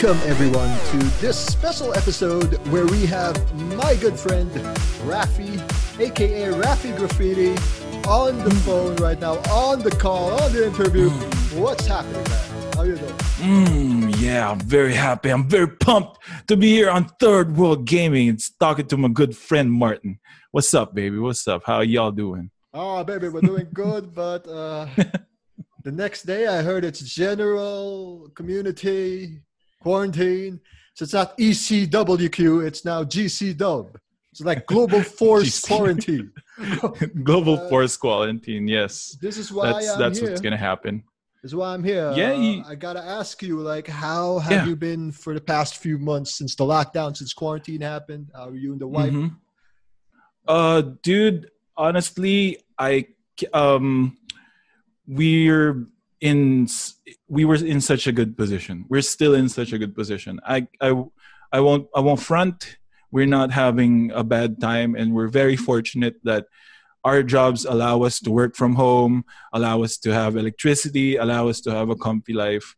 Welcome, everyone, to this special episode where we have my good friend Rafi, aka Rafi Graffiti, on the phone right now, on the call, on the interview. What's happening, man? How you doing? Mm, yeah, I'm very happy. I'm very pumped to be here on Third World Gaming and talking to my good friend Martin. What's up, baby? What's up? How y'all doing? Oh, baby, we're doing good, but uh, the next day I heard it's general community quarantine. So it's not ECWQ, it's now GC Dub. It's like global force quarantine. Global Uh, force quarantine. Yes, This is why that's that's what's gonna happen. This is why I'm here. Yeah, Uh, you- I gotta ask you, like, how have Yeah. you been for the past few months since the lockdown, since quarantine happened? How are you and the wife? Mhm. Uh, dude, honestly, I um, we're in we were in such a good position. We're still in such a good position. I I I won't I won't front. We're not having a bad time, and we're very fortunate that our jobs allow us to work from home, allow us to have electricity, allow us to have a comfy life,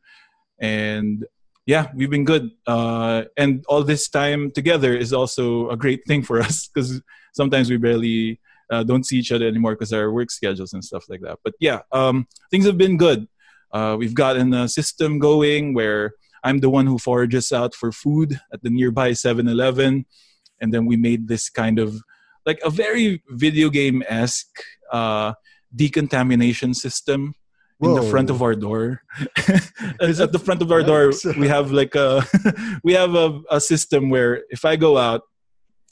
and yeah, we've been good. Uh, and all this time together is also a great thing for us because sometimes we barely uh, don't see each other anymore because our work schedules and stuff like that. But yeah, um, things have been good. Uh, we've gotten a system going where I'm the one who forages out for food at the nearby 7-Eleven, and then we made this kind of like a very video game esque uh, decontamination system in the front of our door. it's at the front of our door, we have like a we have a, a system where if I go out,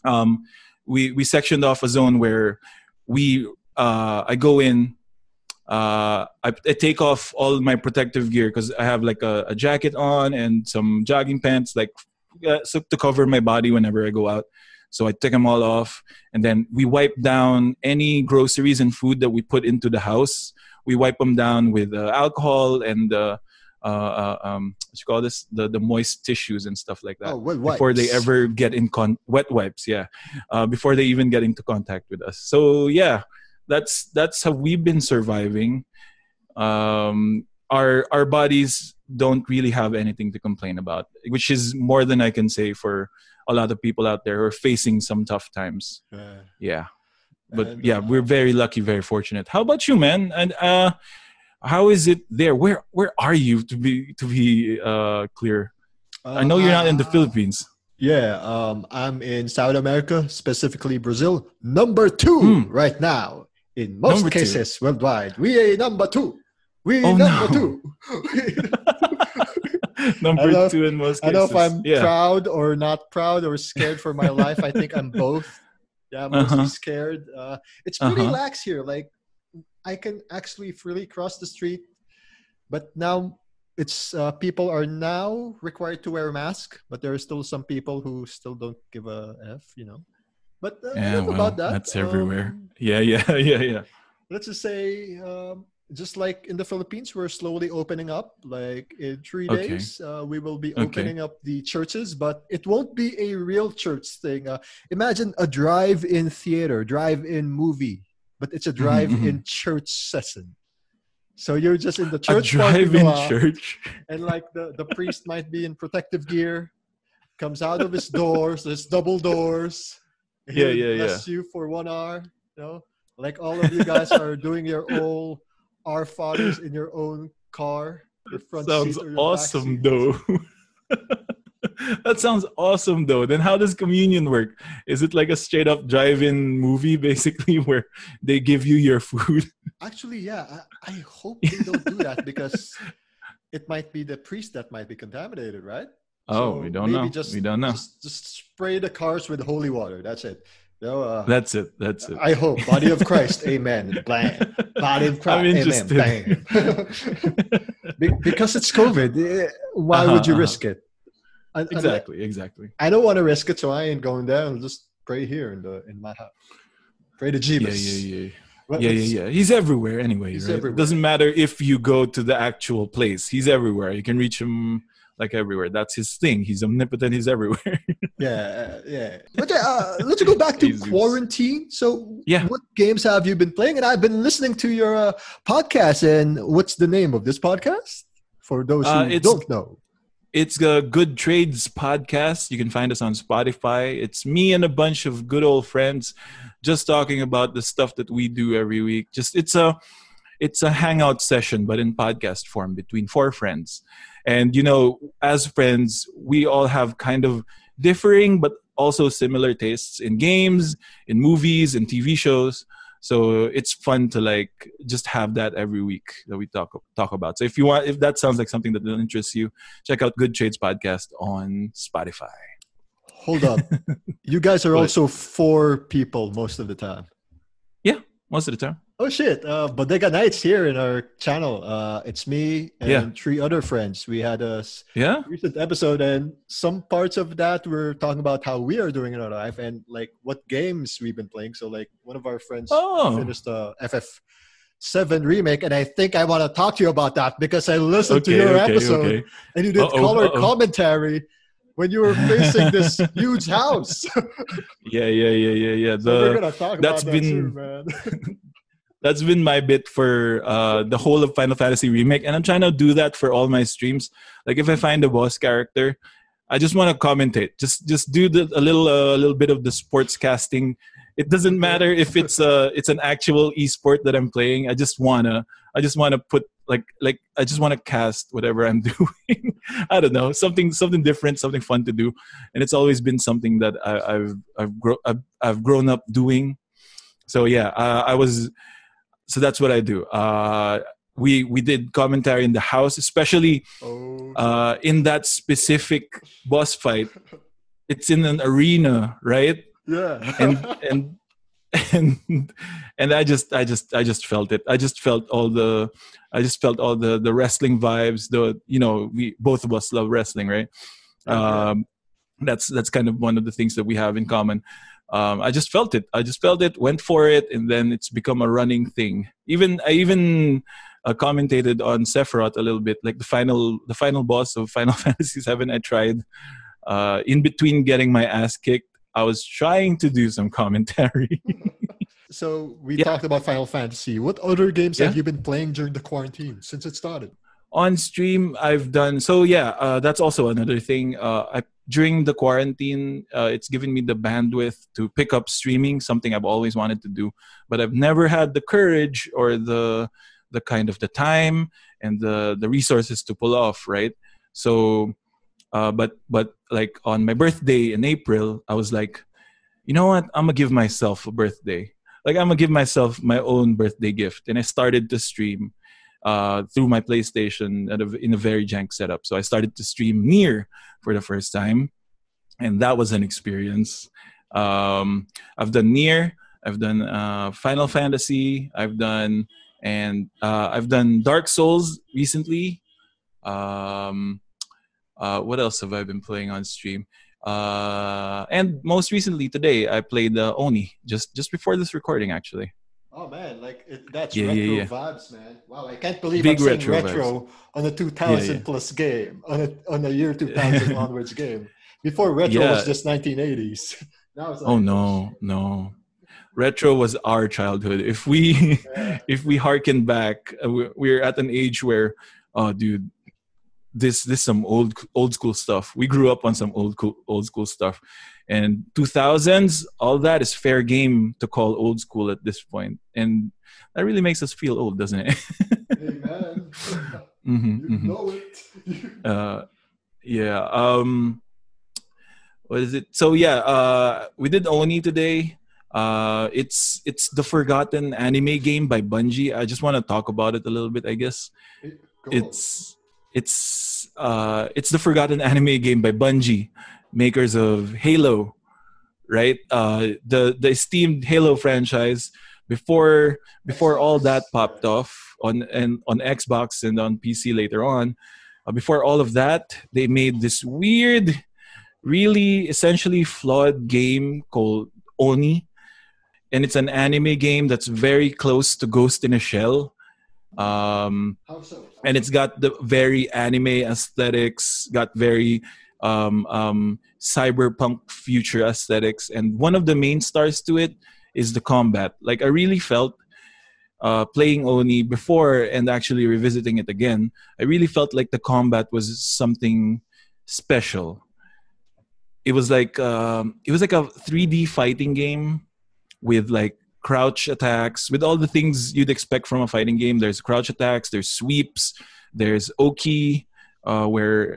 um, we we sectioned off a zone where we uh, I go in. Uh, I, I take off all my protective gear because I have like a, a jacket on and some jogging pants, like uh, so to cover my body whenever I go out. So I take them all off, and then we wipe down any groceries and food that we put into the house. We wipe them down with uh, alcohol and uh, uh, uh, um, what you call this, the the moist tissues and stuff like that. Oh, before they ever get in con wet wipes yeah. Uh, before they even get into contact with us. So yeah that's that's how we've been surviving. Um our our bodies don't really have anything to complain about which is more than i can say for a lot of people out there who are facing some tough times. Yeah. yeah. But yeah we're very lucky very fortunate. How about you man? And uh how is it there where where are you to be to be uh clear i know you're not in the Uh, philippines Yeah, um, I'm in South America, specifically Brazil, number two Hmm. right now in most Number two. cases worldwide. We are number two. We Oh, number no. two. Number two in most cases. I don't know if I'm yeah. proud or not proud or scared for my life. I think I'm both. Yeah, mostly Uh-huh. scared. Uh, it's pretty Uh-huh. lax here. Like I can actually freely cross the street, but now it's uh, people are now required to wear a mask, but there are still some people who still don't give a f. You know. But uh, Yeah, well, about that. that's everywhere. Um, Yeah, yeah, yeah, yeah. let's just say um, just like in the philippines we're slowly opening up like in three Okay. days uh, we will be Okay. opening up the churches but it won't be a real church thing uh, imagine a drive-in theater drive-in movie but it's a Mm-hmm, drive-in church session so you're just in the church parking drive-in church. and like the, the priest might be in protective gear comes out of his doors there's double doors Yeah, He'll yeah, yeah. bless you for one hour you know like all of you guys are doing your own our fathers in your own car your front Sounds seat or your back awesome, though. that sounds awesome, though. Then how does communion work? Is it like a straight up drive-in movie, basically, where they give you your food? actually yeah I, I hope they don't do that because it might be the priest that might be contaminated right Oh, So we don't know. just- we don't know. just, just spray the cars with holy water that's it no, uh, That's it. That's it. I hope. Body of Christ. Amen. Blam. Body of Christ. Amen. Be- because it's COVID. eh, Why Uh-huh, would you uh-huh. risk it? Exactly. Exactly. I don't want to risk it, so I ain't going there. I'll just pray here in the in my house. Pray to Yeah, Jesus. yeah, yeah. What- yeah, yeah, yeah. He's everywhere anyway. He's right? everywhere. It doesn't matter if you go to the actual place. He's everywhere. You can reach him like everywhere. That's his thing. He's omnipotent. He's everywhere. Yeah, uh, yeah. But uh, let's go back to quarantine. So, Yeah. what games have you been playing? And I've been listening to your uh, podcast. And what's the name of this podcast? For those who Uh, don't know. It's the Good Trades podcast. You can find us on Spotify. It's me and a bunch of good old friends just talking about the stuff that we do every week. Just it's a it's a hangout session but in podcast form between four friends. And you know, as friends, we all have kind of differing but also similar tastes in games, in movies, in TV shows so it's fun to like just have that every week that we talk talk about. So if you want if that sounds like something that interests you check out good trades podcast on spotify. Hold up. You guys are also four people most of the time. Yeah most of the time Oh shit! Uh, Bodega Nights here in our channel. Uh, it's me and yeah. three other friends. We had a yeah recent episode, and some parts of that we're talking about how we are doing in our life and like what games we've been playing. So like one of our friends oh. finished the FF Seven remake, and I think I want to talk to you about that because I listened okay, to your okay, episode okay. and you did uh-oh, color uh-oh. commentary when you were facing this huge house. yeah, yeah, yeah, yeah, yeah. The, so we're gonna talk about that been, too, man. that's been my bit for uh, the whole of Final Fantasy remake, and I'm trying to do that for all my streams. Like if I find a boss character, I just want to commentate. Just just do the, a little a uh, little bit of the sports casting. It doesn't matter if it's a it's an actual esport that I'm playing. I just wanna I just wanna put like like I just want to cast whatever I'm doing. I don't know something something different, something fun to do, and it's always been something that I, have I've, gro- I've I've grown up doing. So yeah, uh, I was so that's what I do. Uh, we we did commentary in the house, especially oh. uh, in that specific boss fight. It's in an arena, right? Yeah. and and and and I just I just I just felt it. I just felt all the I just felt all the the wrestling vibes. The you know we both of us love wrestling, right? Okay. Um, that's that's kind of one of the things that we have in common um, I just felt it. I just felt it, went for it, and then it's become a running thing. Even I even uh, commentated on Sephiroth a little bit, like the final the final boss of Final Fantasy VII. I tried uh, in between getting my ass kicked. I was trying to do some commentary. so we yeah. talked about Final Fantasy. What other games yeah. have you been playing during the quarantine since it started? On stream, I've done so. Yeah, uh, that's also another thing. Uh, I during the quarantine, uh, it's given me the bandwidth to pick up streaming, something I've always wanted to do, but I've never had the courage or the the kind of the time and the the resources to pull off, right? So, uh, but but like on my birthday in April, I was like, you know what? I'm gonna give myself a birthday. Like I'm gonna give myself my own birthday gift, and I started to stream uh, through my PlayStation a, in a very jank setup. So I started to stream Nier for the first time, and that was an experience. Um, I've done Nier, I've done uh, Final Fantasy, I've done and uh, I've done Dark Souls recently. Um, uh, what else have I been playing on stream? Uh, and most recently today, I played uh, Oni just just before this recording, actually. Oh man, like it, that's yeah, retro yeah, yeah. vibes, man. Wow, I can't believe Big I'm saying retro, retro on a 2000 plus game, on a on a year 2000 onwards game. Before retro was just 1980s. now it's like, oh no, no. Retro was our childhood. If we if we harken back, uh, we're at an age where, oh dude, this this some old old school stuff. We grew up on some old old school stuff and 2000s all that is fair game to call old school at this point. And that really makes us feel old doesn't it? Amen. mm-hmm, you mm-hmm. know it. Uh, yeah um what is it? So yeah uh we did oni today. Uh it's it's the forgotten anime game by bungie. I just want to talk about it a little bit i guess. It's it's uh it's the forgotten anime game by bungie makers of Halo, right? Uh, the the esteemed Halo franchise before before all that popped off on and on Xbox and on PC later on. Uh, before all of that, they made this weird, really essentially flawed game called Oni, and it's an anime game that's very close to Ghost in a Shell. Um, and it's got the very anime aesthetics, got very um, um, cyberpunk future aesthetics, and one of the main stars to it is the combat. Like I really felt uh, playing Oni before and actually revisiting it again, I really felt like the combat was something special. It was like um, it was like a 3D fighting game with like crouch attacks, with all the things you'd expect from a fighting game. There's crouch attacks, there's sweeps, there's oki, uh, where uh,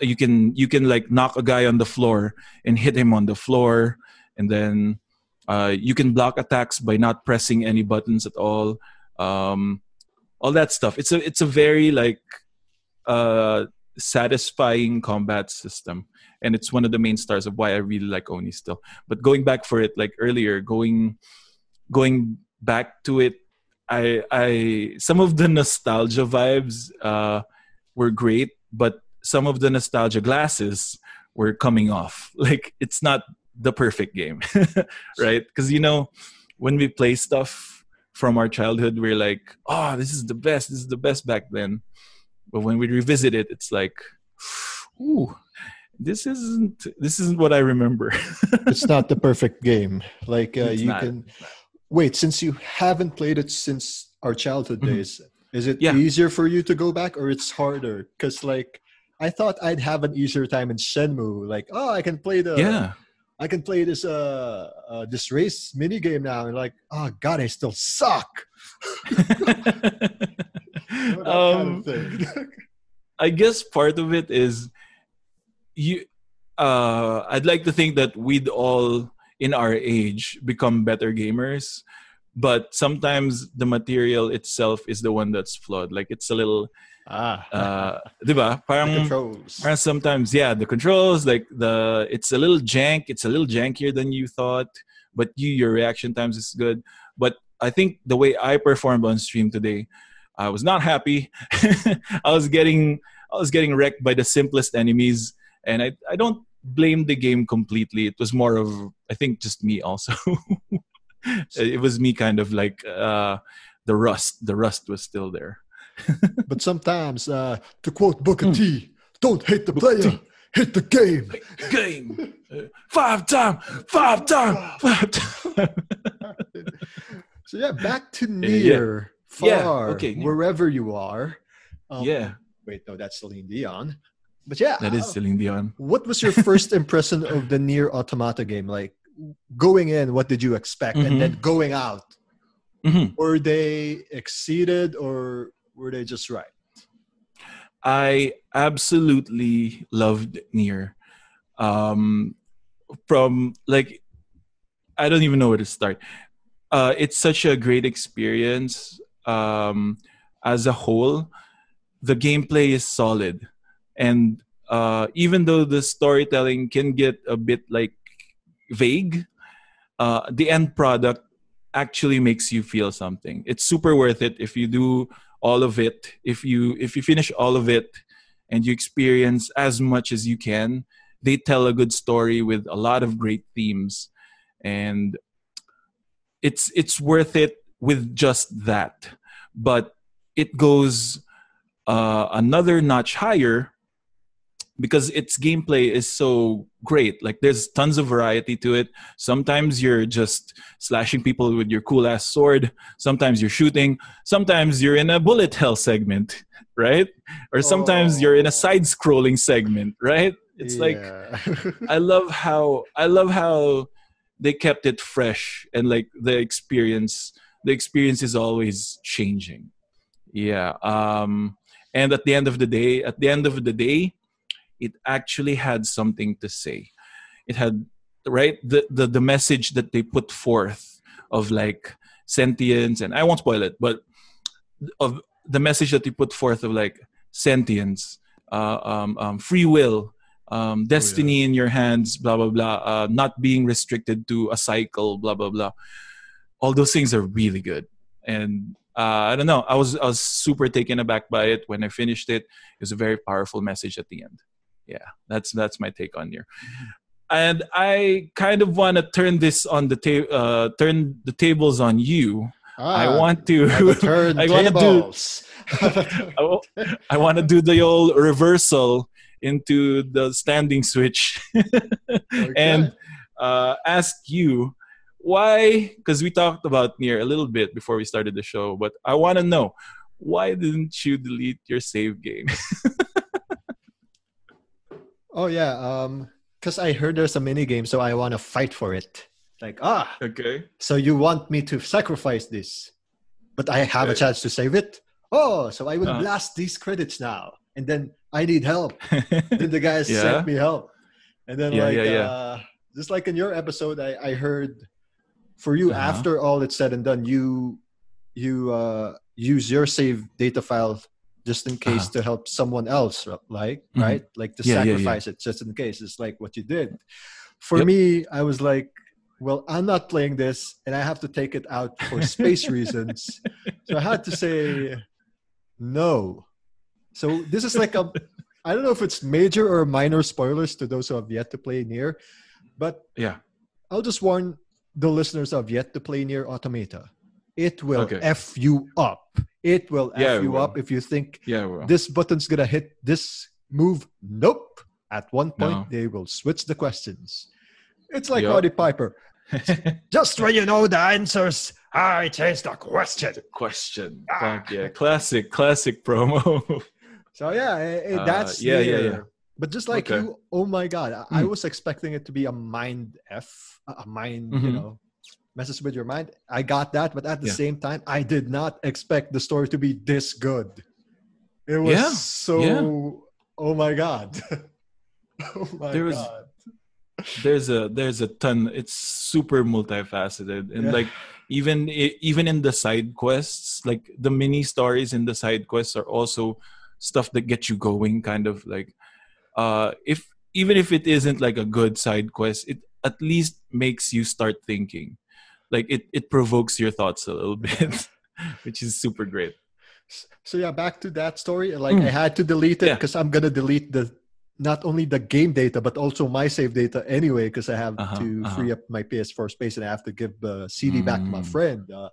you can you can like knock a guy on the floor and hit him on the floor, and then uh, you can block attacks by not pressing any buttons at all. Um, all that stuff. It's a it's a very like uh, satisfying combat system, and it's one of the main stars of why I really like Oni still. But going back for it, like earlier, going going back to it, I I some of the nostalgia vibes uh, were great, but some of the nostalgia glasses were coming off. Like it's not the perfect game, right? Because you know when we play stuff from our childhood, we're like, oh, this is the best. This is the best back then. But when we revisit it, it's like, ooh, this isn't this isn't what I remember. it's not the perfect game. Like uh, you not. can wait since you haven't played it since our childhood Mhm. days. Is it Yeah. easier for you to go back, or it's harder? Because like I thought I'd have an easier time in Shenmue. Like, oh, I can play the yeah. I can play this uh, uh this race mini game now, and like, oh god, I still suck. You know, that um, kind of thing. I guess part of it is you. Uh, I'd like to think that we'd all in our age become better gamers, but sometimes the material itself is the one that's flawed. Like it's a little, ah, uh, diba? the Parang, controls. parang sometimes, yeah, the controls, like the, it's a little jank. It's a little jankier than you thought, but you, your reaction times is good. But I think the way I performed on stream today, I was not happy. I was getting I was getting wrecked by the simplest enemies, and I I don't blame the game completely. It was more of I think just me also. it was me kind of like uh, the rust. The rust was still there. But sometimes, uh, to quote Booker Hmm. T, don't hate the Booker player, hit the game. Game Uh, five time, five time, five time. So yeah, back to near, Yeah, far, okay, near. wherever you are. Um, yeah, Wait, no, that's Celine Dion. But yeah, that is uh, Celine Dion. what was your first impression of the Nier Automata game? Like going in, what did you expect, Mhm. and then going out, Mhm. were they exceeded or were they just right? I absolutely loved Nier. Um, from like, I don't even know where to start. Uh, it's such a great experience. Um, as a whole, the gameplay is solid, and uh, even though the storytelling can get a bit like vague, uh, the end product actually makes you feel something. It's super worth it if you do all of it. If you if you finish all of it and you experience as much as you can they tell a good story with a lot of great themes. And it's it's worth it with just that. But it goes uh, another notch higher because its gameplay is so great. Like there's tons of variety to it. Sometimes you're just slashing people with your cool ass sword. Sometimes you're shooting. Sometimes you're in a bullet hell segment right? Or sometimes you're in a Oh. side scrolling segment right? It's like i love how i love how they kept it fresh and like the experience the experience is always changing. Yeah um and at the end of the day at the end of the day it actually had something to say. It had right the the, the message that they put forth of like sentience and i won't spoil it but of the message that they put forth of like sentience uh, um, um, free will um, destiny in your hands blah blah blah uh, not being restricted to a cycle blah blah blah. All those things are really good. And uh, i don't know i was i was super taken aback by it when i finished it. It was a very powerful message at the end yeah that's that's my take on here and i kind of want to turn this on the ta- uh, turn the tables on you i Ah, want to I wanna do- turntables. I wa- I want to do the old reversal into the standing switch Okay. and uh, ask you why, because we talked about Nier a little bit before we started the show, but I want to know why didn't you delete your save game? Oh yeah, um, because I heard there's a mini game, so I want to fight for it. Like ah, Okay. so you want me to sacrifice this, but I have a chance to save it. Oh, so I will Uh. blast these credits now, and then I need help. then the guys Yeah. sent me help, and then Yeah, like yeah, yeah. Uh, just like in your episode, I I heard for you Uh-huh. after all it's said and done, you you uh, use your save data file just in case Uh-huh. to help someone else, like Mhm. right, like to Yeah, yeah, yeah. sacrifice it just in case. It's like what you did. For Yep. me, I was like, well, I'm not playing this, and I have to take it out for space reasons. So I had to say no. So this is like a I don't know if it's major or minor spoilers to those who have yet to play Nier, but Yeah. I'll just warn the listeners who have yet to play Nier Automata. It will Okay. F you up. It will F it you will. up if you think Yeah. This button's gonna hit this move. Nope. At one point, No. they will switch the questions. It's like Yup. Roddy Piper. Just when you know the answers, I change the question. Question. Ah. Yeah. Classic. Classic promo. So yeah, eh, eh, Uh, that's yeah, yeah, yeah. But just like Okay. you, oh my god, I, I Mm. was expecting it to be a mind f, a mind, you Mhm. know, messes with your mind. I got that, but at the Yeah. same time, I did not expect the story to be this good. It was Yeah, so, yeah. oh my god, oh my There was- god. there's a there's a ton. It's super multifaceted, and like even even in the side quests, like the mini stories in the side quests are also stuff that gets you going. Kind of like, uh, if even if it isn't like a good side quest, it at least makes you start thinking. Like it it provokes your thoughts a little bit, which is super great. So yeah, back to that story. Like Mm. I had to delete it Yeah. because I'm gonna delete the not only the game data but also my save data anyway because I have Uh-huh, to uh-huh. free up my PS4 space and I have to give the CD back to my Mm. friend. Uh,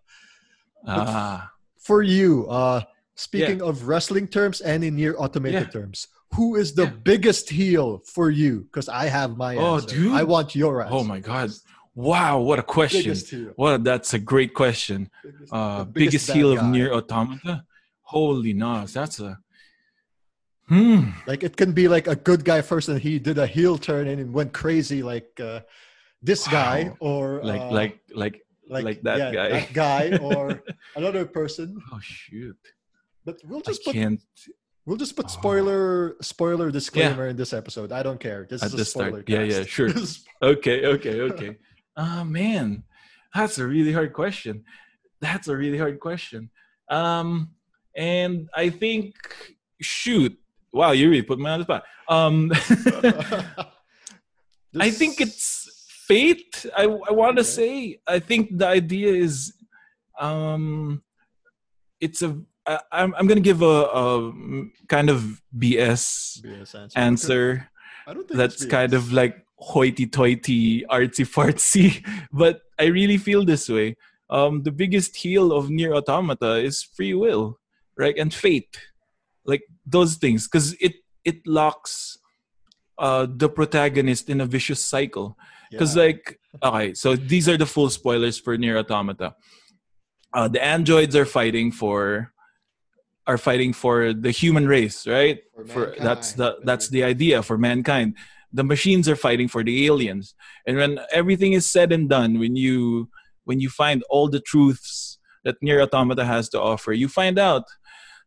Ah, for you, uh, speaking of wrestling terms and in Nier Automata Yeah. terms, who is the Yeah. biggest heel for you? Because I have my Oh, answer. dude. I want your answer. oh my god! Wow, what a question! Biggest. What that's a great question. Biggest- uh, biggest, bad heel of Nier Automata holy nos that's a hmm Like it can be like a good guy first, and he did a heel turn and went crazy, like uh, this guy, or like uh, like like like that yeah, guy. that guy, or another person. oh shoot But we'll i just put can't we'll just put Oh. spoiler spoiler disclaimer in this episode. I don't care. This At is a the start. spoiler. Yeah, yeah, sure. okay okay okay oh man that's a really hard question that's a really hard question um and i think shoot wow you really put me on the spot um I think it's fate. I, I want to say. I think the idea is, um, it's a. I, I'm I'm gonna give a, a kind of BS BS answer. answer. I don't think That's kind of like hoity-toity, artsy-fartsy, but I really feel this way. Um, the biggest heel of Nier Automata is free will, right, and fate, like those things, because it it locks uh, the protagonist in a vicious cycle. Because Yeah. like, okay, so these are the full spoilers for Nier Automata. Uh, the androids are fighting for are fighting for the human race, right? For that's the that's the idea for mankind. The machines are fighting for the aliens, and when everything is said and done, when you when you find all the truths that Nier Automata has to offer, you find out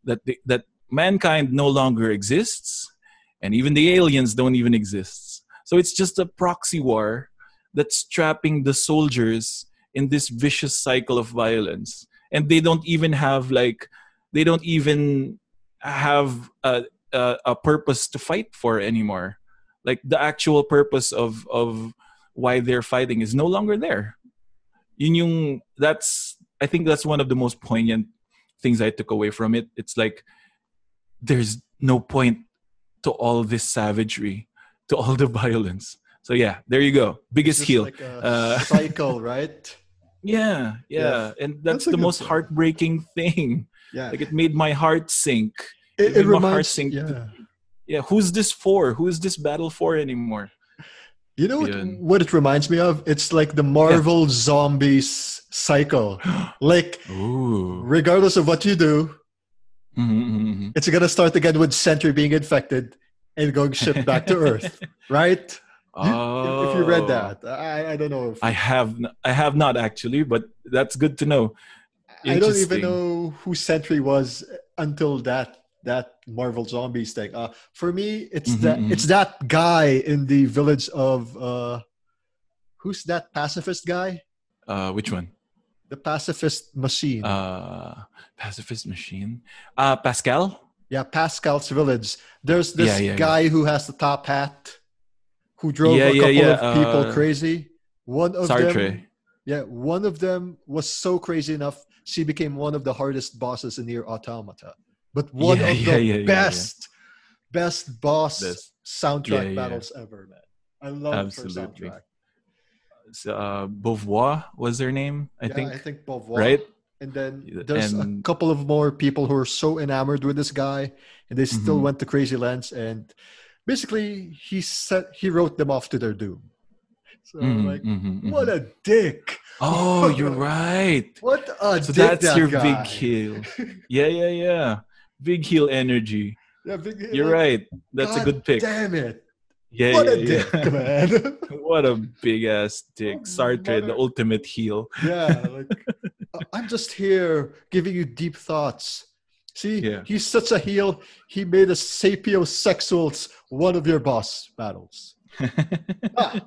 that the, that mankind no longer exists, and even the aliens don't even exist. So it's just a proxy war that's trapping the soldiers in this vicious cycle of violence, and they don't even have like they don't even have a, a, a purpose to fight for anymore. Like the actual purpose of of why they're fighting is no longer there. Yun yung that's I think that's one of the most poignant things I took away from it. It's like there's no point to all this savagery, to all the violence. So yeah, there you go. Biggest heel. like Uh, cycle, right? yeah, yeah, and That's that's, the most point. heartbreaking thing. Yeah. Like it made my heart sink. it, made it my heart sink yeah. Yeah, who's this for? Who is this battle for anymore? You know what, Yun. what it reminds me of? It's like the Marvel zombies cycle. Like, Ooh. regardless of what you do, Mhm, mhm, mhm. it's gonna start again with Sentry being infected. and going shipped back to Earth, right? Oh, If you read that, I, I don't know. If, I have n- I have not actually, but that's good to know. I don't even know who Sentry was until that that Marvel Zombies thing. Uh, for me, it's Mhm, that mhm. it's that guy in the village of uh, who's that pacifist guy? Uh, which one? The pacifist machine. Uh, pacifist machine. Uh, Pascal. yeah, Pascal's village. There's this Yeah, yeah, yeah. guy who has the top hat, who drove Yeah, a couple yeah, of people uh, crazy. One of them, yeah, one of them was so crazy enough she became one of the hardest bosses in Nier Automata. But one Yeah, of yeah, the yeah, best, best boss Best. soundtrack battles ever, man. I love Absolutely. Soundtrack. So, uh, Beauvoir was their name, I yeah, think. I think Beauvoir. right? And then there's a couple of more people who are so enamored with this guy, and they still Mhm. went to crazy lengths. And basically, he set he wrote them off to their doom. So Mhm, like, mhm, mhm. what a dick! Oh, you're right. What a So dick that's that your guy. big kill. Yeah, yeah, yeah. Big heel energy. yeah, big, You're right. That's a good pick. Damn it! Yeah, what yeah, a yeah. dick, man. what a big ass dick. Oh, Sartre, the ultimate heel. yeah, like "I- I'm just here giving you deep thoughts. See, Yeah. he's such a heel. He made a sapiosexuals one of your boss battles. Ah.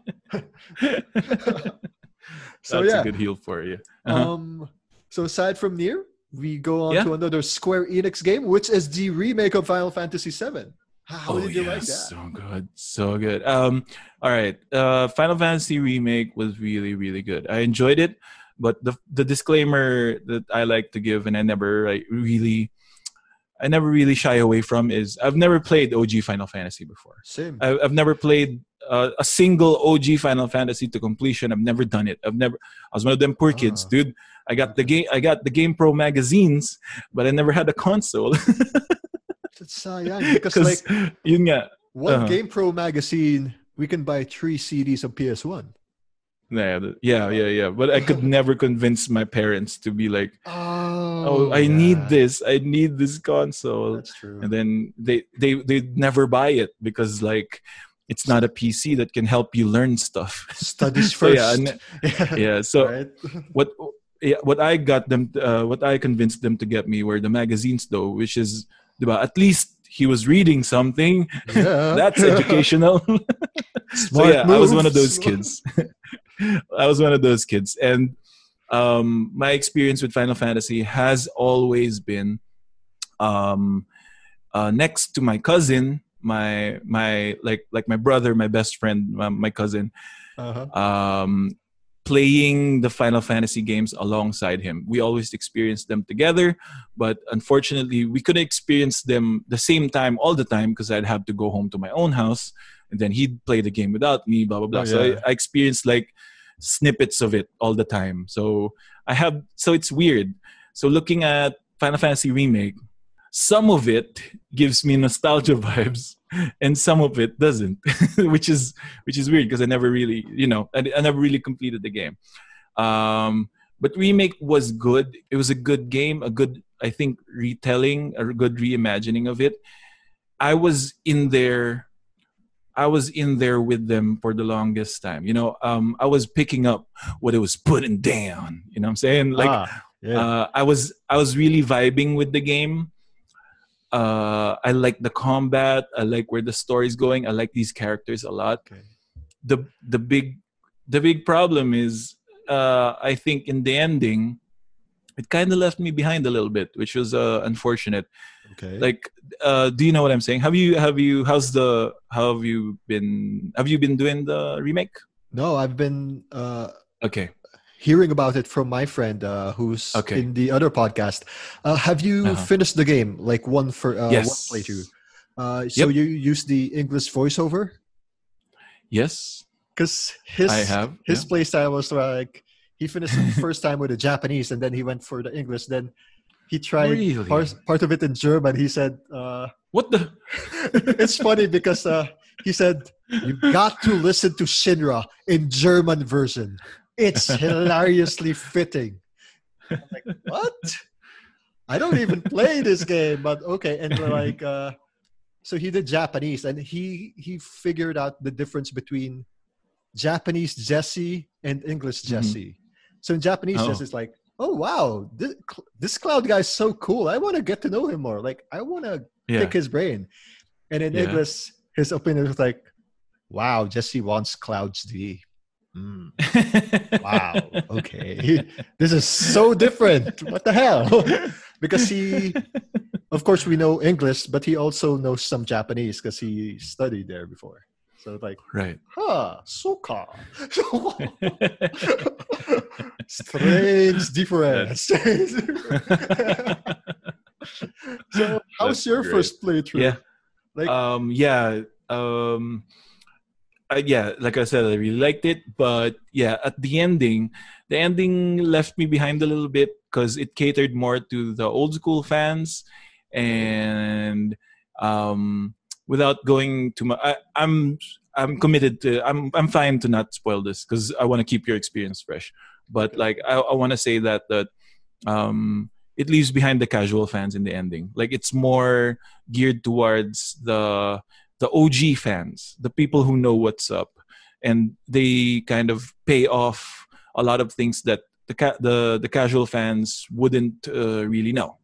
so That's yeah. a good heel for you. Uh-huh. Um. So aside from Nier, we go on Yeah. to another Square Enix game, which is the remake of Final Fantasy VII. How oh, did you yeah, like that? So good. So good. Um, all right. Uh Final Fantasy remake was really, really good. I enjoyed it, but the the disclaimer that I like to give and I never like really I never really shy away from is I've never played OG Final Fantasy before. Same. I, I've never played uh, a single OG Final Fantasy to completion. I've never done it. I've never. I was one of them poor kids, Ah. dude. I got the game. I got the Game Pro magazines, but I never had a console. Sayang because Because like yun nga. one uh-huh. Game Pro magazine, we can buy three CDs of PS1. Yeah, yeah, yeah, yeah. But I could never convince my parents to be like, Oh, "Oh, I need this. I need this console." That's true. And then they they they never buy it because like it's not a PC that can help you learn stuff. Studies So, first. yeah, and- yeah. So right? what yeah, what I got them uh, what I convinced them to get me were the magazines though, which is at least he was reading something. yeah. That's educational. so yeah, I was one of those kids. I was one of those kids. And um my experience with Final Fantasy has always been um uh next to my cousin, my my like like my brother, my best friend, my, my cousin, Uh-huh. um, playing the Final Fantasy games alongside him. We always experienced them together, but unfortunately, we couldn't experience them the same time all the time because I'd have to go home to my own house and then he'd play the game without me, blah, blah, blah. Oh, So. I, I experienced like snippets of it all the time. So I have, so it's weird. So looking at Final Fantasy Remake, some of it gives me nostalgia vibes and some of it doesn't which is which is weird because i never really you know I, I never really completed the game. Um but remake was good. It was a good game a good i think retelling a good reimagining of it. I was in there i was in there with them for the longest time you know? Um i was picking up what it was putting down you know what i'm saying? Like Ah, yeah. uh, I was I was really vibing with the game. Uh, I like the combat. I like where the story's going. I like these characters a lot. Okay. The the big the big problem is uh, I think in the ending, it kind of left me behind a little bit, which was uh, unfortunate. okay. Like, uh, do you know what I'm saying? Have you have you how's the how have you been have you been doing the remake? no, I've been uh, Okay. Hearing about it from my friend uh, who's Okay. in the other podcast. Uh, have you Uh-huh. finished the game? Like one for uh, yes. one playthrough. Uh, so Yep. you use the English voiceover Yes, because his I have. his yeah. playstyle was like he finished the first time with the Japanese and then he went for the English. Then he tried Really? part, part of it in German. He said, uh, What the? it's funny because uh, he said, You got to listen to Shinra in German version. It's hilariously fitting. I'm like, what? I don't even play this game, but okay. And we're like, uh, so he did Japanese, and he he figured out the difference between Japanese Jesse and English Mhm. Jesse. So in Japanese, Oh. Jesse is like, "Oh wow, this, this cloud guy's so cool. I want to get to know him more. Like I want to Yeah. pick his brain." And in Yeah. English, his opinion was like, "Wow, Jesse wants Cloud's D." Mm, wow. Okay. this is so different. What the hell? because he, of course, we know English, but he also knows some Japanese because he studied there before. So like, right. huh, soka. Strange difference. so, how's That's your great. first playthrough? Yeah. Like, um yeah um I, yeah like i said i really liked it but yeah at the ending the ending left me behind a little bit because it catered more to the old school fans and um without going too much I, i'm i'm committed to i'm i'm fine to not spoil this because i want to keep your experience fresh. But like i, I want to say that that um it leaves behind the casual fans in the ending. Like it's more geared towards the the OG fans, the people who know what's up, and they kind of pay off a lot of things that the ca- the the casual fans wouldn't uh, really know.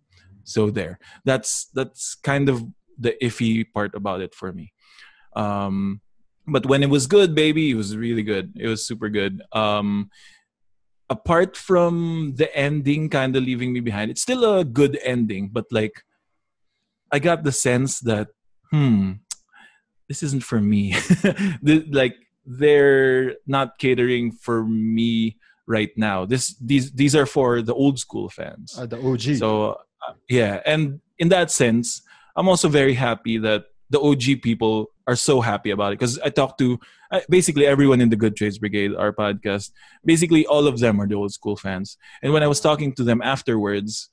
So there, that's that's kind of the iffy part about it for me. Um, but when it was good, baby, it was really good. It was super good. Um, apart from the ending kind of leaving me behind, it's still a good ending, but like I got the sense that hmm, this isn't for me. The- like they're not catering for me right now. This these these are for the old school fans. uh, the OG. So uh, yeah, and in that sense, I'm also very happy that the OG people are so happy about it because I talked to uh, basically everyone in the Good Trades Brigade, our podcast. Basically, all of them are the old school fans, and when I was talking to them afterwards,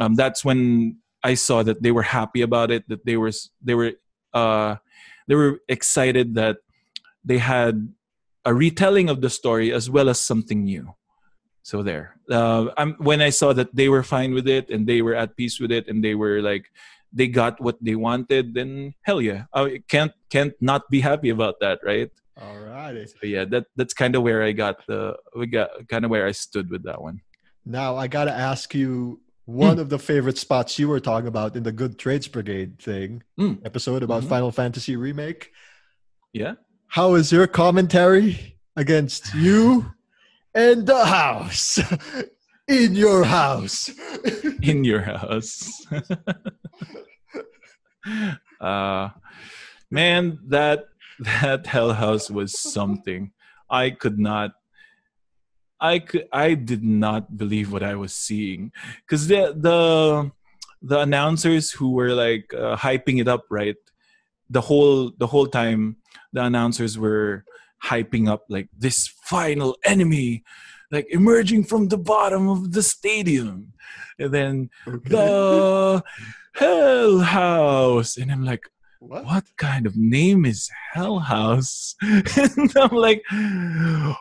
um, that's when I saw that they were happy about it. That they were they were uh, they were excited that they had a retelling of the story as well as something new. So there. Uh, I'm, when I saw that they were fine with it and they were at peace with it and they were like they got what they wanted, then hell yeah, I can't can't not be happy about that, right? All righty. So yeah, that that's kind of where I got the we got kind of where I stood with that one. Now I gotta ask you one of the favorite spots you were talking about in the Good Trades Brigade thing Mm. episode about Mhm. Final Fantasy remake. Yeah. How is your commentary against you and the house in your house? in your house. uh man, that that hell house was something. I could not I could I did not believe what I was seeing. Cuz the the the announcers who were like uh, hyping it up right the whole the whole time the announcers were hyping up like this final enemy like emerging from the bottom of the stadium. And then the hell house. And i'm like what? what kind of name is hell house? And i'm like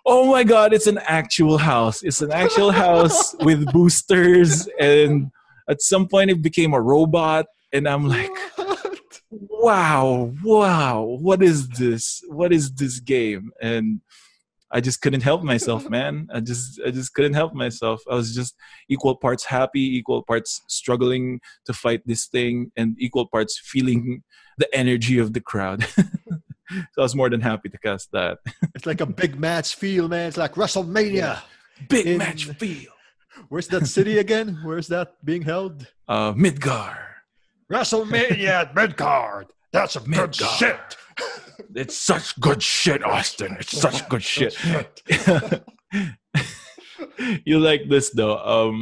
oh my god it's an actual house. It's an actual house with boosters. And at some point it became a robot. And i'm like What? wow wow what is this? What is this game? And i just couldn't help myself man. I just i just couldn't help myself. I was just equal parts happy equal parts struggling to fight this thing and equal parts feeling the energy of the crowd so i was more than happy to cast that It's like a big match feel, man. It's like WrestleMania. big In- match feel Where's that city again? Where's that being held? uh midgar WrestleMania at Midgar. That's some good shit. it's such good shit austin it's such good shit you like this though um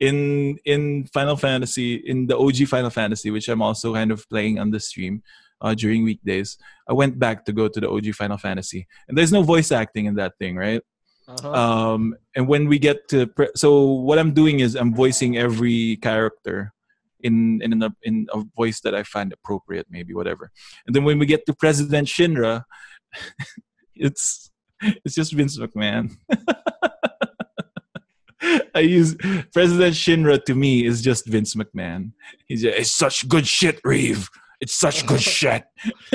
in in final fantasy in the og final fantasy which i'm also kind of playing on the stream uh, during weekdays i went back to go to the og final fantasy. And there's no voice acting in that thing right? Uh-huh. um and when we get to pre- so what i'm doing is i'm voicing every character in in a, in a voice that i find appropriate maybe whatever. And then when we get to president shinra it's it's just vince mcmahon i use president shinra to me is just vince mcmahon he's just, it's such good shit reeve It's such good shit.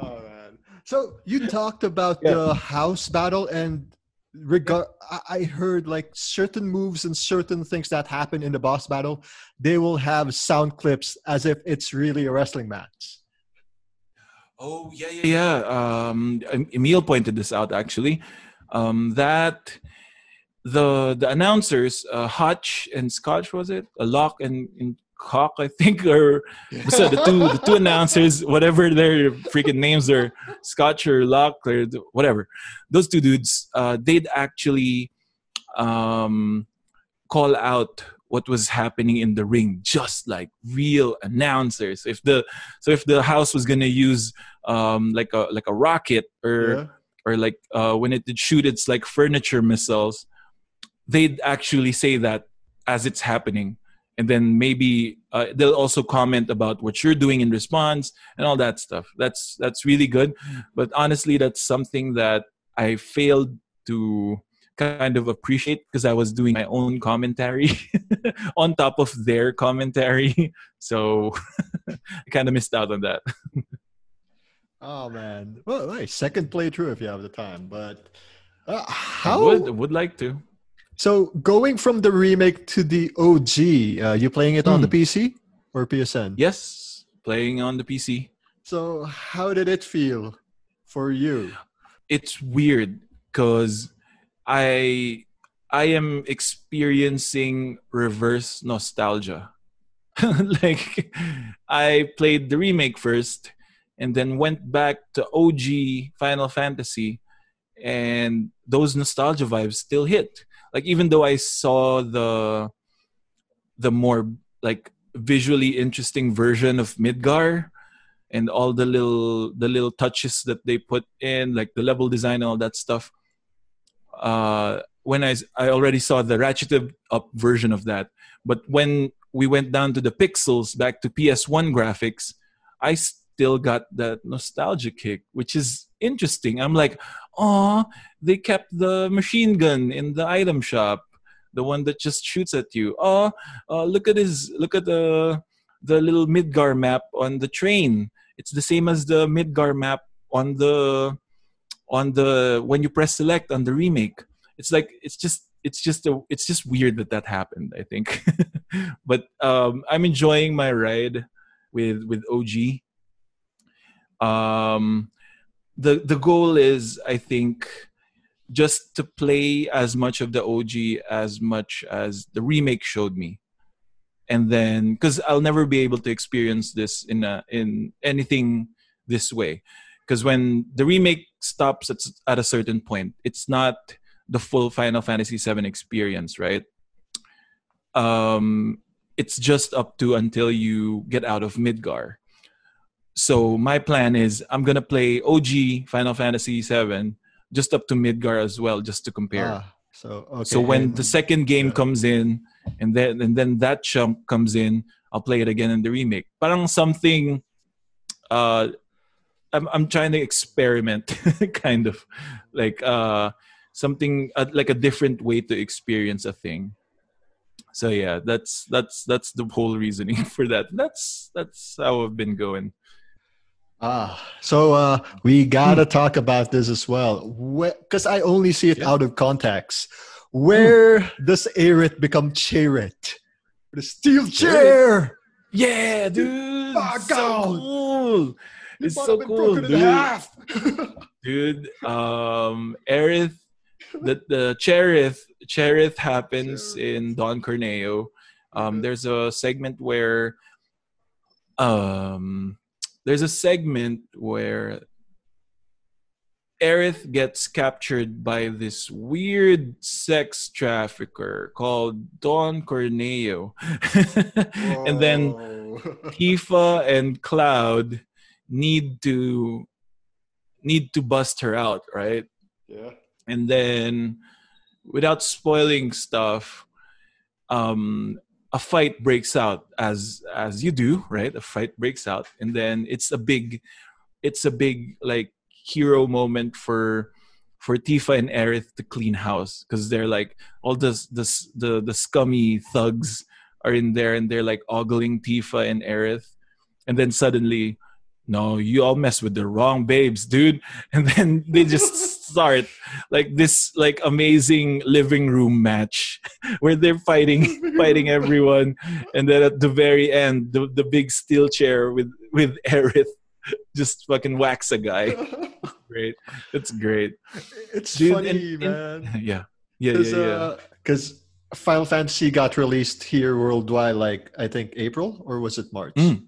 oh man! So you talked about Yeah. the house battle, and regard. I I heard like certain moves and certain things that happen in the boss battle, they will have sound clips as if it's really a wrestling match. Oh yeah, yeah, yeah. Um, Emil pointed this out actually. Um, that the the announcers, uh, Hutch and Scotch, was it? A Lock and, and Cock, I think, or so the two the two announcers, whatever their freaking names are, Scotch or Lock or whatever. Those two dudes, uh, they'd actually um, call out what was happening in the ring, just like real announcers. If the so if the house was gonna use um, like a like a rocket or Yeah. or like uh, when it did shoot its like furniture missiles, they'd actually say that as it's happening, and then maybe uh, they'll also comment about what you're doing in response and all that stuff. That's that's really good, but honestly, that's something that I failed to kind of appreciate because I was doing my own commentary on top of their commentary, so I kind of missed out on that. Oh man! Well, nice second playthrough if you have the time. But uh, I how? would would like to. So going from the remake to the OG, uh, you playing it on the Hmm. PC or PSN? Yes, playing on the PC. So how did it feel for you? It's weird because I I am experiencing reverse nostalgia. like I played the remake first and then went back to OG Final Fantasy and those nostalgia vibes still hit. Like even though I saw the the more like visually interesting version of Midgar and all the little the little touches that they put in like the level design and all that stuff uh when I I already saw the ratcheted up version of that. But when we went down to the pixels back to ps1 graphics i still got that nostalgia kick which is interesting. I'm like oh they kept the machine gun in the item shop the one that just shoots at you. Oh uh, look at his look at the the little midgar map on the train. It's the same as the midgar map on the on the when you press select on the remake. It's like it's just it's just a it's just weird that that happened i think. But um i'm enjoying my ride with with og um the the goal is i think just to play as much of the og as much as the remake showed me. And then because i'll never be able to experience this in a, in anything this way. Because when the remake stops at, at a certain point it's not the full final fantasy 7 experience right? Um it's just up to until you get out of midgar so my plan is i'm gonna play og final fantasy 7 just up to midgar as well just to compare Ah, so okay. so when the second game yeah. comes in, and then and then that chunk comes in, I'll play it again in the remake. Parang something. Uh, I'm I'm trying to experiment, kind of, like uh, something uh, like a different way to experience a thing. So yeah, that's that's that's the whole reasoning for that. That's that's how I've been going. Ah, so uh, we gotta talk about this as well, because I only see it Yeah. out of context. Where does Aerith become Chariot? The steel chair. Yeah, dude, Fuck so out. cool. It's so cool, dude. dude um Aerith the the Cherith Cherith happens Cherith. in Don Corneo um there's a segment where um there's a segment where Aerith gets captured by this weird sex trafficker called Don Corneo and then. Tifa and Cloud need to need to bust her out, right? yeah. And then without spoiling stuff, um a fight breaks out as as you do, right? A fight breaks out and then it's a big it's a big like hero moment for for Tifa and Aerith to clean house because they're like all this this the the scummy thugs are in there and they're like ogling Tifa and Aerith, and then suddenly, no, you all mess with the wrong babes, dude. And then they just start like this like amazing living room match where they're fighting fighting everyone, and then at the very end, the the big steel chair with with Aerith just fucking whacks a guy. Great, it's great. It's Dude, funny, and- and- man. Yeah, yeah, yeah, yeah. Because Final Fantasy got released here worldwide, like I think April or was it March? Mm.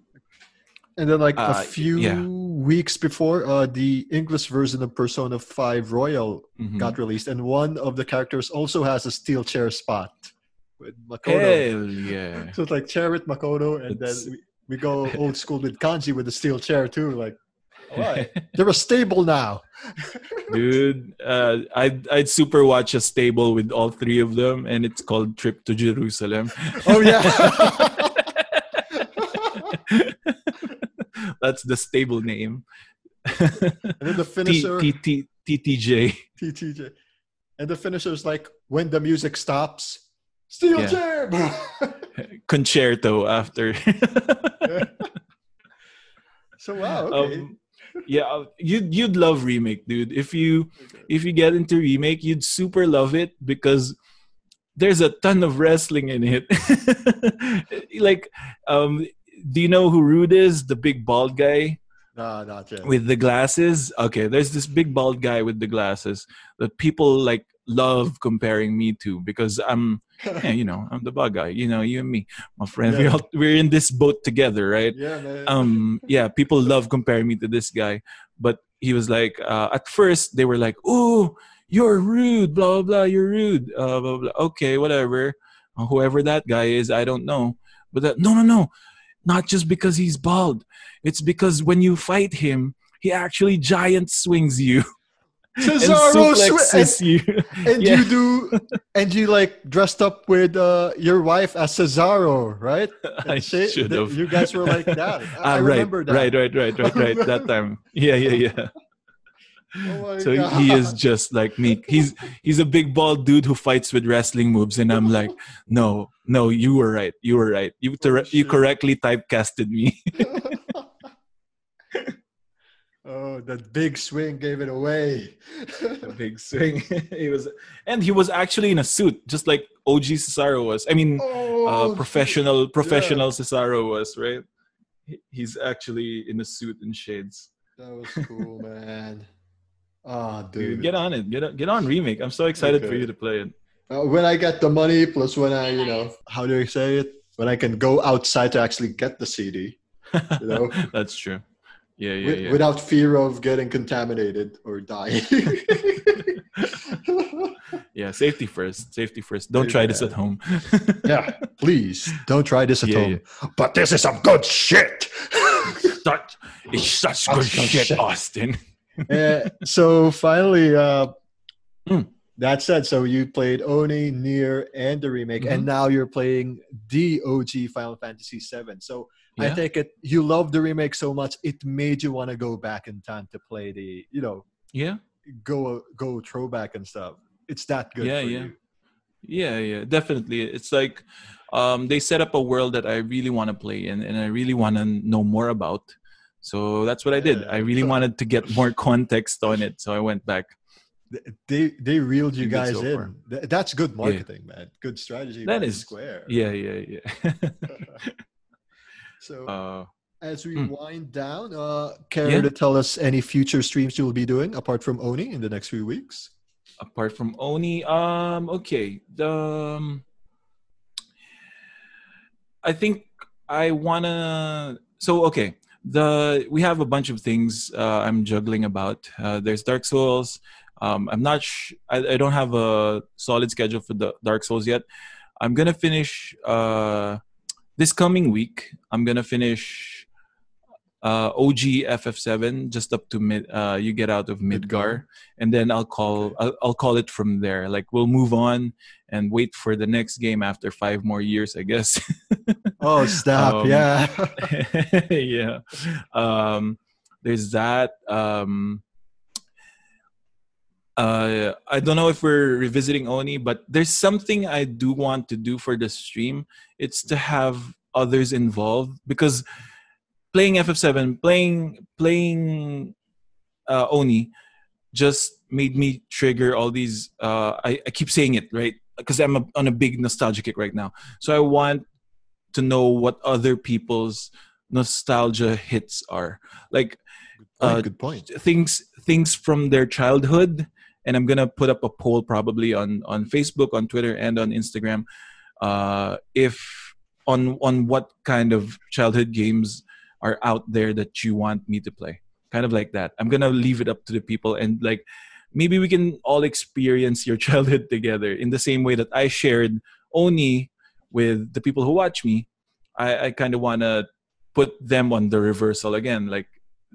And then, like Uh, a few yeah. weeks before, uh, the English version of Persona 5 Royal Mhm. got released, and one of the characters also has a steel chair spot with Makoto. Hell yeah. So it's like chair with Makoto, and It's- then we, we go old school with Kanji with the steel chair too. Like, all right, they're a stable now. Dude, uh, I'd, I'd super watch a stable with all three of them, and it's called Trip to Jerusalem. Oh yeah. That's the stable name. and then the finisher, T- T- TTJ. TTJ, and the finisher is like when the music stops, steel Yeah. chair. Concerto after. so wow, okay. um, yeah, uh, you'd, you'd love remake, dude. If you if you get into remake, you'd super love it because there's a ton of wrestling in it. like, um, do you know who Rude is? The big bald guy nah, not yet. with the glasses. Okay, there's this big bald guy with the glasses that people like love comparing me to because I'm, yeah, you know, I'm the bald guy. You know, you and me, my friend. Yeah. We're all, we're in this boat together, right? yeah, man. um yeah people love comparing me to this guy but he was like uh, at first they were like oh you're rude blah blah blah you're rude uh, blah, blah, okay whatever whoever that guy is i don't know but that, no no no not just because he's bald it's because when you fight him he actually giant swings you and Cesaro swi- suplexes you and, and Yeah. you do, and you like dressed up with uh, your wife as Cesaro, right? i should have You guys were like that. I, Ah, I right, remember that. right, right, right, right, right. That time, yeah, yeah, yeah. Oh so God. he is just like me. He's he's a big bald dude who fights with wrestling moves and i'm like no no you were right. You were right. You ter- you correctly typecasted me. Oh, that big swing gave it away. a big swing. He was and he was actually in a suit just like og cesaro was. I mean oh, uh, professional professional cesaro was right? He's actually in a suit and shades. That was cool, man. Ah, Dude, dude. get on it get on, get on remake i'm so excited for you to play it Uh, when I get the money, plus when I, you know, how do I say it? When I can go outside to actually get the CD, you know, that's true yeah yeah wi- yeah without fear of getting contaminated or dying. Yeah, safety first. Safety first. Don't try this at home. yeah, please don't try this at Yeah, home. But this is some good shit. That is such That's good good shit, shit. Austin. Uh, so finally, uh, Mm. that said, so you played Oni, Nier, and the remake, and Mm-hmm. now you're playing the OG Final Fantasy VII. So I Yeah. take it you love the remake so much it made you want to go back in time to play the, you know, Yeah, go go throwback and stuff. It's that good. Yeah, for yeah. you. yeah, yeah. Definitely. It's like um, they set up a world that I really want to play in, and I really want to know more about. So that's what I did. I really wanted to get more context on it, so I went back. They they reeled you You guys so in. far. That's good marketing, man. Good strategy. That is Square. Yeah, yeah, yeah. So uh, as we mm. wind down, uh, care Yeah. to tell us any future streams you'll be doing apart from Oni in the next few weeks? apart from Oni, um, okay. Um, I think I wanna. So okay, the we have a bunch of things uh, I'm juggling about. Uh, there's Dark Souls. Um, I'm not. Sh- I, I don't have a solid schedule for the Dark Souls yet. I'm gonna finish uh, this coming week. I'm gonna finish uh, OG FF7 just up to mid. Uh, you get out of Midgar and then I'll call I'll, I'll call it from there. Like we'll move on and wait for the next game after five more years, I guess. Oh, stop! Um, yeah. yeah. Um, there's that. Um, uh, I don't know if we're revisiting Oni, but there's something I do want to do for the stream. It's to have others involved because playing FF7, playing playing uh, Oni, just made me trigger all these. Uh, I, I keep saying it right because I'm a, on a big nostalgia kick right now. So I want to know what other people's nostalgia hits are. Like uh, good point. Things things from their childhood, and I'm gonna put up a poll probably on on Facebook, on Twitter, and on Instagram. Uh, if on on what kind of childhood games are out there that you want me to play, kind of like that. I'm gonna leave it up to the people and like maybe we can all experience your childhood together in the same way that I shared Oni with the people who watch me. I, I kind of want to put them on the reversal again, like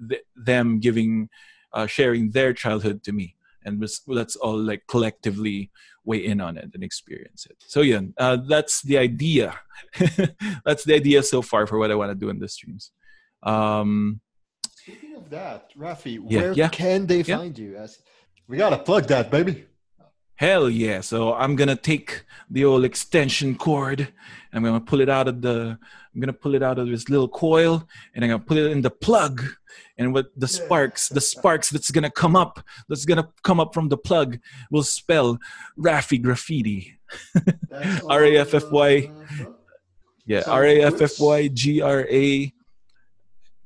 th- them giving, uh, sharing their childhood to me, and let's all like collectively weigh in on it and experience it. So yeah, uh, that's the idea. that's the idea so far for what I want to do in the streams. Um, Speaking of that, Raffy, yeah, where yeah. can they find you? As we gotta plug that, baby. Hell yeah! So I'm gonna take the old extension cord and I'm gonna pull it out of the. I'm gonna pull it out of this little coil and I'm gonna put it in the plug. And what the sparks, the sparks that's gonna come up, that's gonna come up from the plug, will spell Raffy Graffiti. R A F F Y. Yeah, R A F F Y G R A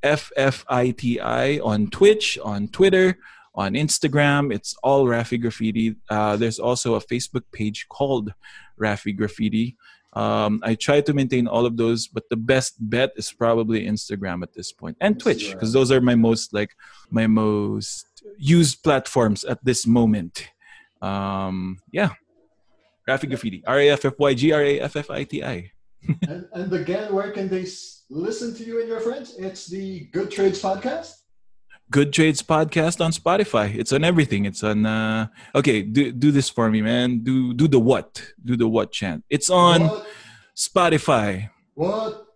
F F I T I on Twitch, on Twitter, on Instagram. It's all Raffy Graffiti. Uh, there's also a Facebook page called Raffy Graffiti. Um, I try to maintain all of those, but the best bet is probably Instagram at this point and Twitch because those are my most like my most used platforms at this moment. Um, yeah, Raffy Graffiti, R A F F Y G R A F F I T I. and, and again, where can they listen to you and your friends? It's the Good Trades Podcast. Good Trades podcast on Spotify. It's on everything. It's on uh okay, do do this for me, man. Do do the what? Do the what chant. It's on what? Spotify. What?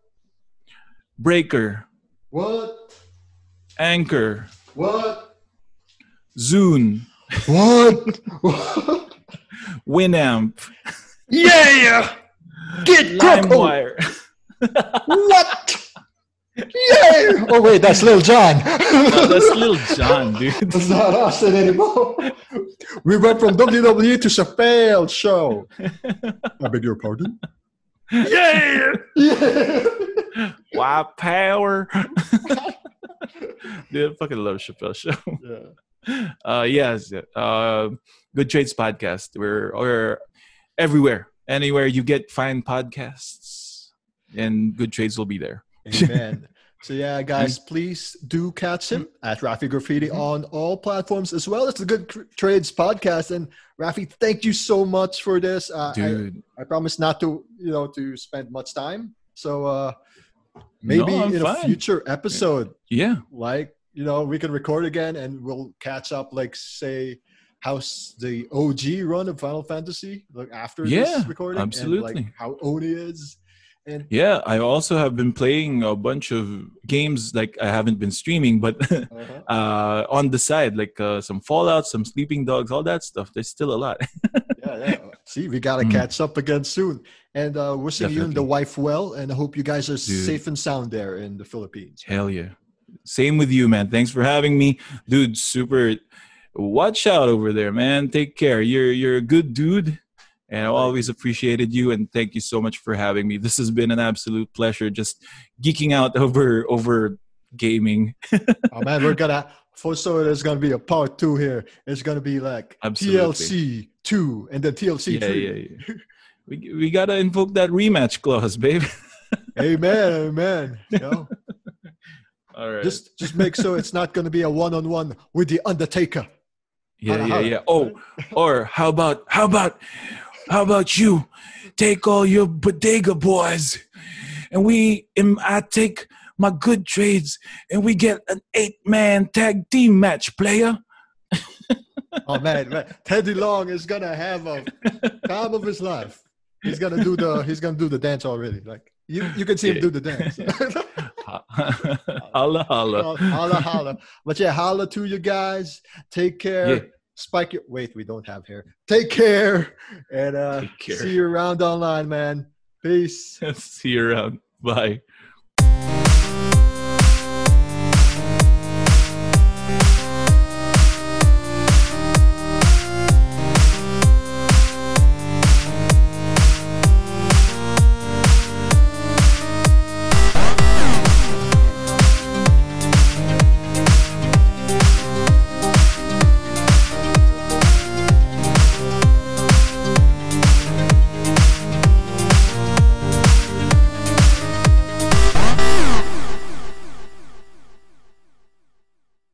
Breaker. What? Anchor. What? Zune. What? what? Winamp. Yeah! Get LimeWire. What? Yay! Oh wait, that's Lil Jon. no, that's Lil Jon, dude. That's not Austin anymore. We went from WWE to Chappelle show. I beg your pardon. Yeah. Yeah. Why power? dude, I fucking love Chappelle show. Yeah. Uh, yes. Uh, Good Trades podcast. We're we're everywhere, anywhere you get fine podcasts, and Good Trades will be there. Amen. so yeah, guys, please do catch him at Raffy Graffiti mm-hmm. on all platforms as well as the Good Trades podcast. And Raffy, thank you so much for this. Uh, Dude, I, I, promise not to you know to spend much time. So uh, maybe no, in fine. a future episode, yeah, like you know we can record again and we'll catch up. Like say how's the OG run of Final Fantasy like after yeah, this recording, absolutely. And, like, how Oni is and yeah, I also have been playing a bunch of games like I haven't been streaming, but uh-huh. uh, on the side, like uh, some Fallout, some Sleeping Dogs, all that stuff. There's still a lot. yeah, yeah. See, we gotta mm. catch up again soon. And uh, wishing Definitely. you and the wife well, and I hope you guys are Dude. safe and sound there in the Philippines. Hell yeah. Same with you, man. Thanks for having me, dude. Super. Watch out over there, man. Take care. You're you're a good dude and I always appreciated you and thank you so much for having me. This has been an absolute pleasure just geeking out over over gaming. oh man, we're gonna for sure there's gonna be a part two here. It's gonna be like Absolutely. TLC two and then TLC yeah, three. Yeah, yeah. we we gotta invoke that rematch clause, babe. amen, amen. Yo. All right. Just just make sure it's not gonna be a one on one with the Undertaker. Yeah, yeah, yeah. Oh, or how about how about how about you take all your bodega boys and we and I take my good trades and we get an eight man tag team match player. oh man, man, Teddy Long is gonna have a time of his life. He's gonna do the he's gonna do the dance already. Like you, you can see him do the dance. holla holla. Holla holla. But yeah, holla to you guys. Take care. Yeah. Spike your wait, we don't have hair. Take care. And uh Take care. see you around online, man. Peace. See you around. Bye.